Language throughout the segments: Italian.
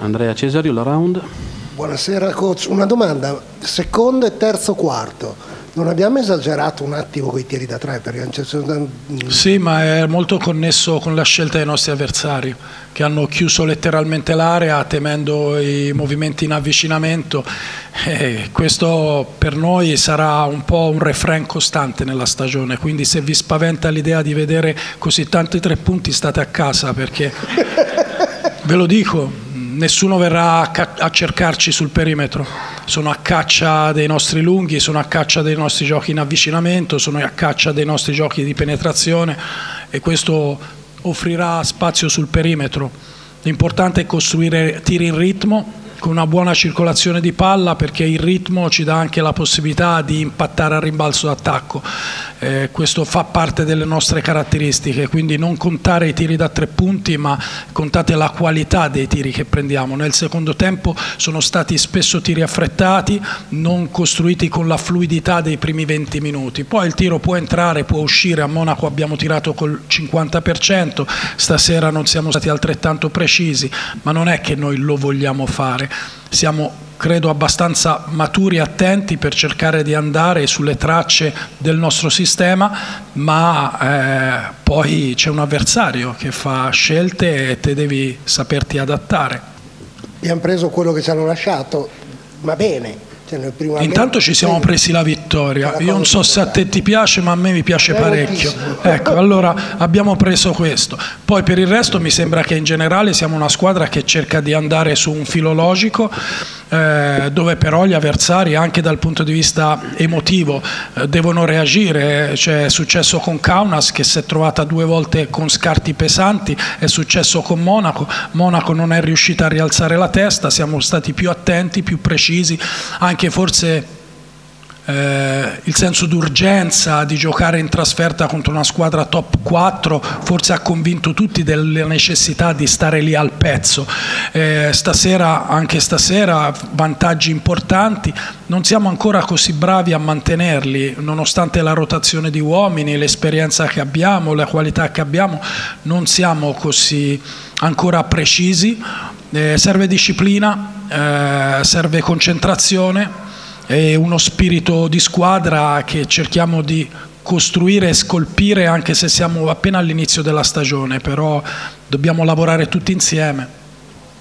Andrea Cesario, la round. Buonasera coach, una domanda, secondo e terzo quarto, non abbiamo esagerato un attimo con i tiri da tre? Perché sì, ma è molto connesso con la scelta dei nostri avversari, che hanno chiuso letteralmente l'area temendo i movimenti in avvicinamento. E questo per noi sarà un po' un refrain costante nella stagione, quindi se vi spaventa l'idea di vedere così tanti tre punti state a casa perché ve lo dico, nessuno verrà a, cercarci sul perimetro, sono a caccia dei nostri lunghi, sono a caccia dei nostri giochi in avvicinamento, sono a caccia dei nostri giochi di penetrazione e questo offrirà spazio sul perimetro. L'importante è costruire tiri in ritmo con una buona circolazione di palla perché il ritmo ci dà anche la possibilità di impattare a rimbalzo d'attacco. Eh, questo fa parte delle nostre caratteristiche, quindi non contare i tiri da tre punti ma contate la qualità dei tiri che prendiamo. Nel secondo tempo sono stati spesso tiri affrettati, non costruiti con la fluidità dei primi 20 minuti, poi il tiro può entrare, può uscire, a Monaco abbiamo tirato col 50%, stasera non siamo stati altrettanto precisi, ma non è che noi lo vogliamo fare, siamo credo abbastanza maturi e attenti per cercare di andare sulle tracce del nostro sistema, ma eh, poi c'è un avversario che fa scelte e te devi saperti adattare. Abbiamo preso quello che ci hanno lasciato, va bene, Intanto ci siamo presi la vittoria. Io non so se a te ti piace, ma a me mi piace parecchio. Ecco, allora abbiamo preso questo. Poi per il resto mi sembra che in generale siamo una squadra che cerca di andare su un filo logico eh, dove però gli avversari anche dal punto di vista emotivo eh, devono reagire. Cioè, è successo con Kaunas che si è trovata due volte con scarti pesanti, è successo con Monaco, Monaco non è riuscita a rialzare la testa, siamo stati più attenti, più precisi, anche forse eh, il senso d'urgenza di giocare in trasferta contro una squadra top 4 forse ha convinto tutti della necessità di stare lì al pezzo. Eh, stasera, anche stasera, vantaggi importanti, non siamo ancora così bravi a mantenerli, nonostante la rotazione di uomini, l'esperienza che abbiamo, la qualità che abbiamo, non siamo così ancora precisi. Eh, serve disciplina, eh, serve concentrazione è uno spirito di squadra che cerchiamo di costruire e scolpire anche se siamo appena all'inizio della stagione, però dobbiamo lavorare tutti insieme.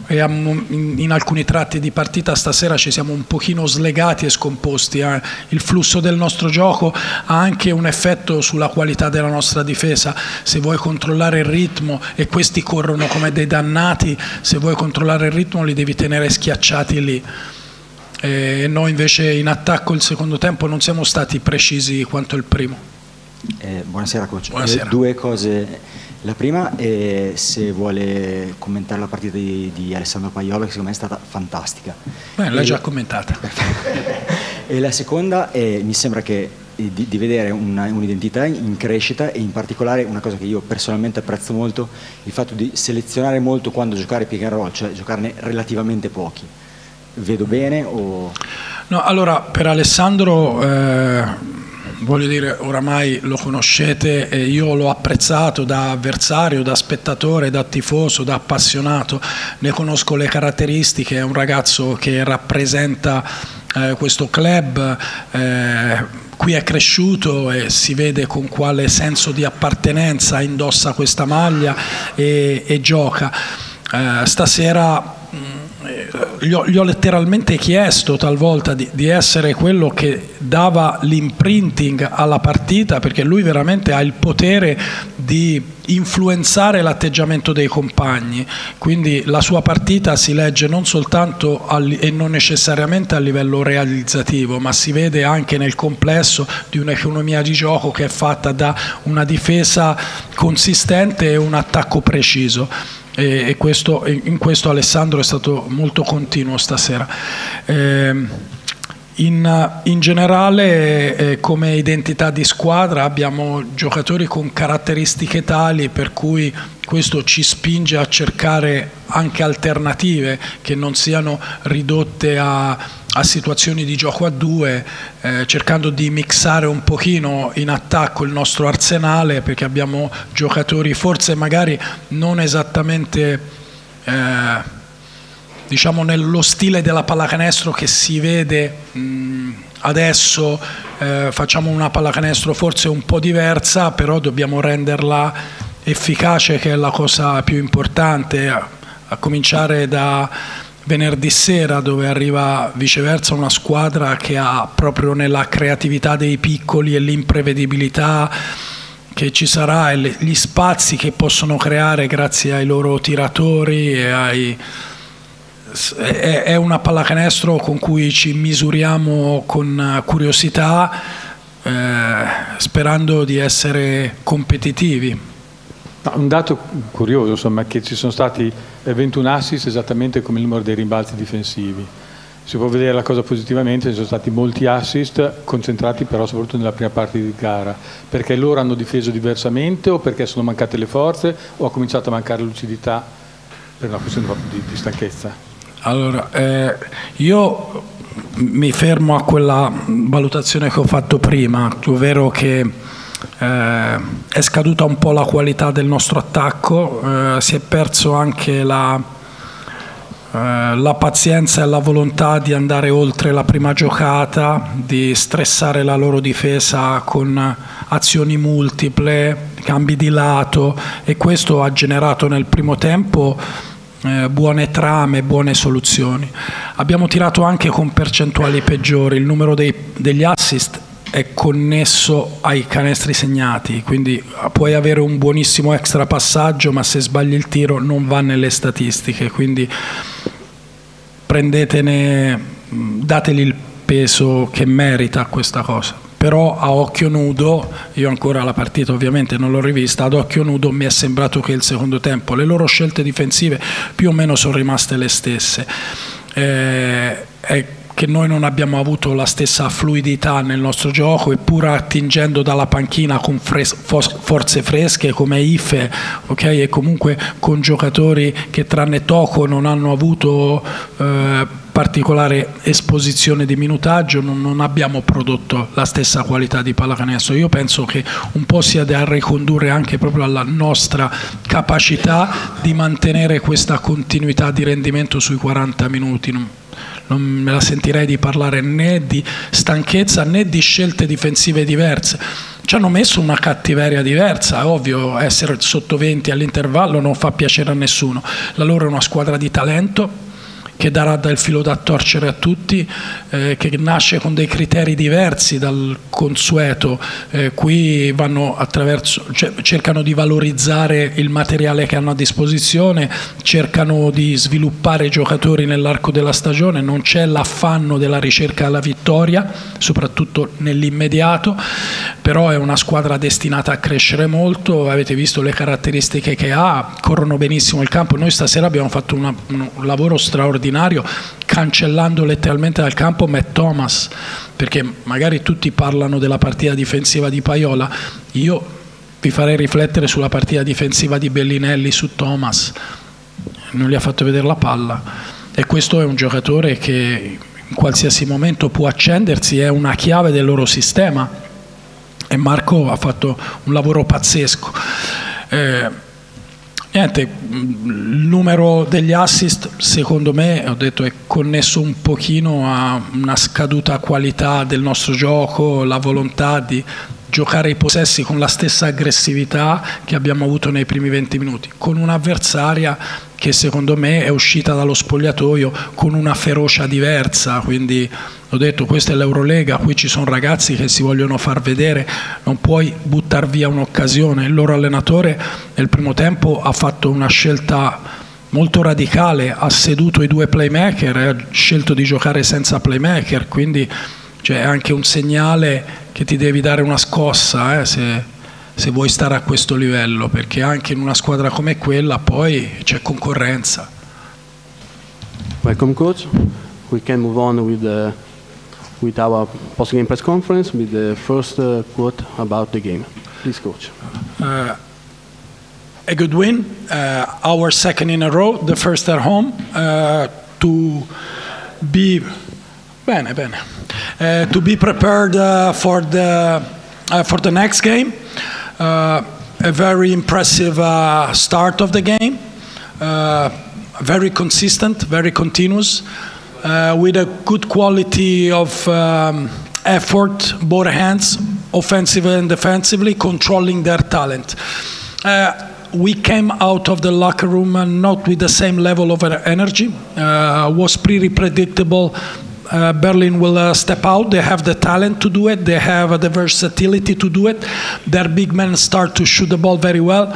In alcuni tratti di partita stasera ci siamo un pochino slegati e scomposti. Eh. Il flusso del nostro gioco ha anche un effetto sulla qualità della nostra difesa. Se vuoi controllare il ritmo e questi corrono come dei dannati, se vuoi controllare il ritmo li devi tenere schiacciati lì e noi invece in attacco il secondo tempo non siamo stati precisi quanto il primo. Eh, buonasera coach. Buonasera. Eh, due cose. La prima è se vuole commentare la partita di, di Alessandro Paiola che secondo me è stata fantastica. Beh, l'hai già commentata. e la seconda è, mi sembra che di, di vedere una, un'identità in crescita e in particolare una cosa che io personalmente apprezzo molto, il fatto di selezionare molto quando giocare pick and roll, cioè giocarne relativamente pochi vedo bene? O... No, allora per Alessandro eh, voglio dire oramai lo conoscete e io l'ho apprezzato da avversario, da spettatore, da tifoso, da appassionato, ne conosco le caratteristiche, è un ragazzo che rappresenta eh, questo club. Eh, qui è cresciuto e si vede con quale senso di appartenenza indossa questa maglia e, e gioca. Eh, stasera gli ho, gli ho, letteralmente chiesto talvolta di, di, essere quello che dava l'imprinting alla partita perché lui veramente ha il potere di influenzare l'atteggiamento dei compagni. Quindi la sua partita si legge non soltanto al, e non necessariamente a livello realizzativo ma si vede anche nel complesso di un'economia di gioco che è fatta da una difesa consistente e un attacco preciso e, questo, in questo Alessandro è stato molto continuo stasera. Eh, in, in, generale eh, come identità di squadra abbiamo giocatori con caratteristiche tali per cui questo ci spinge a cercare anche alternative che non siano ridotte a a situazioni di gioco a due, eh, cercando di mixare un pochino in attacco il nostro arsenale perché abbiamo giocatori forse magari non esattamente eh, diciamo nello stile della pallacanestro che si vede mh, adesso eh, facciamo una pallacanestro forse un po' diversa però dobbiamo renderla efficace che è la cosa più importante a, a cominciare da venerdì sera dove arriva viceversa una squadra che ha proprio nella creatività dei piccoli e l'imprevedibilità che ci sarà e gli spazi che possono creare grazie ai loro tiratori e ai è una pallacanestro con cui ci misuriamo con curiosità eh, sperando di essere competitivi. un dato curioso insomma, è che ci sono stati 21 assist esattamente come il numero dei rimbalzi difensivi. Si può vedere la cosa positivamente, ci sono stati molti assist concentrati però soprattutto nella prima parte di gara, perché loro hanno difeso diversamente o perché sono mancate le forze o ha cominciato a mancare lucidità per una questione di, di stanchezza? Allora, eh, io mi fermo a quella valutazione che ho fatto prima, ovvero che eh, è scaduta un po' la qualità del nostro attacco, eh, si è perso anche la, eh, la, pazienza e la volontà di andare oltre la prima giocata, di stressare la loro difesa con azioni multiple, cambi di lato e questo ha generato nel primo tempo eh, buone trame, buone soluzioni. Abbiamo tirato anche con percentuali peggiori, il numero dei, degli assist è connesso ai canestri segnati, quindi puoi avere un buonissimo extra passaggio, ma se sbagli il tiro non va nelle statistiche, quindi prendetene, dategli il peso che merita questa cosa. Però a occhio nudo, io ancora la partita ovviamente non l'ho rivista, ad occhio nudo mi è sembrato che il secondo tempo le loro scelte difensive più o meno sono rimaste le stesse. Eh, che noi non abbiamo avuto la stessa fluidità nel nostro gioco eppure attingendo dalla panchina con fres- forze fresche come Ife okay? e comunque con giocatori che tranne Toco non hanno avuto eh, particolare esposizione di minutaggio non, non, abbiamo prodotto la stessa qualità di pallacanestro io penso che un po' sia da ricondurre anche proprio alla nostra capacità di mantenere questa continuità di rendimento sui 40 minuti non me la sentirei di parlare né di stanchezza né di scelte difensive diverse. Ci hanno messo una cattiveria diversa, ovvio, essere sotto 20 all'intervallo non fa piacere a nessuno. La loro è una squadra di talento, che darà del filo da torcere a tutti, eh, che nasce con dei criteri diversi dal consueto. Eh, qui cioè, cercano di valorizzare il materiale che hanno a disposizione, cercano di sviluppare i giocatori nell'arco della stagione, non c'è l'affanno della ricerca alla vittoria, soprattutto nell'immediato, però è una squadra destinata a crescere molto, avete visto le caratteristiche che ha, corrono benissimo il campo, noi stasera abbiamo fatto una, un lavoro straordinario straordinario cancellando letteralmente dal campo Matt Thomas perché magari tutti parlano della partita difensiva di Paiola. Io vi farei riflettere sulla partita difensiva di Bellinelli su Thomas. Non gli ha fatto vedere la palla. E questo è un giocatore che in qualsiasi momento può accendersi è una chiave del loro sistema. E Marco ha fatto un lavoro pazzesco. Eh, Niente, il numero degli assist secondo me, ho detto, è connesso un pochino a una scaduta qualità del nostro gioco, la volontà di giocare i possessi con la stessa aggressività che abbiamo avuto nei primi 20 minuti, con un'avversaria che secondo me è uscita dallo spogliatoio con una ferocia diversa, quindi ho detto questa è l'Eurolega, qui ci sono ragazzi che si vogliono far vedere, non puoi buttare via un'occasione, il loro allenatore nel primo tempo ha fatto una scelta molto radicale, ha seduto i due playmaker ha scelto di giocare senza playmaker, quindi cioè, è anche un segnale che ti devi dare una scossa eh, se, se vuoi stare a questo livello, perché anche in una squadra come quella poi c'è concorrenza. Welcome coach. We can move on with, uh, with our post-game press conference with the first uh, quote about the game. Please coach. Uh, a good win, uh, our second in a row, the first at home, uh, to be bene, bene. Uh, to be prepared for the for the next game. Uh, a very impressive uh, start of the game. Uh, very consistent, very continuous, with a good quality of um, effort, both hands, offensively and defensively, controlling their talent. We came out of the locker room not with the same level of energy. Uh, was pretty predictable. Uh, Berlin will uh, step out. They have the talent to do it. They have the versatility to do it. Their big men start to shoot the ball very well,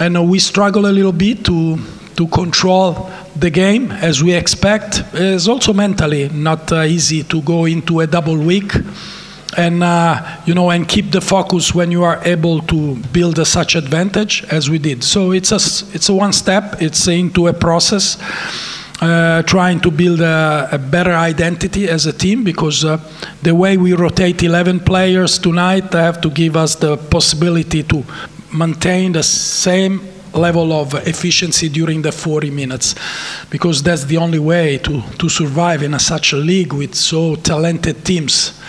and we struggle a little bit to to control the game as we expect. It's also mentally not uh, easy to go into a double week and uh, you know and keep the focus when you are able to build a such advantage as we did. So it's a it's a one step. It's into a process. Uh, trying to build a, a, better identity as a team because uh, the way we rotate 11 players tonight have to give us the possibility to maintain the same level of efficiency during the 40 minutes because that's the only way to, to survive in a, such a league with so talented teams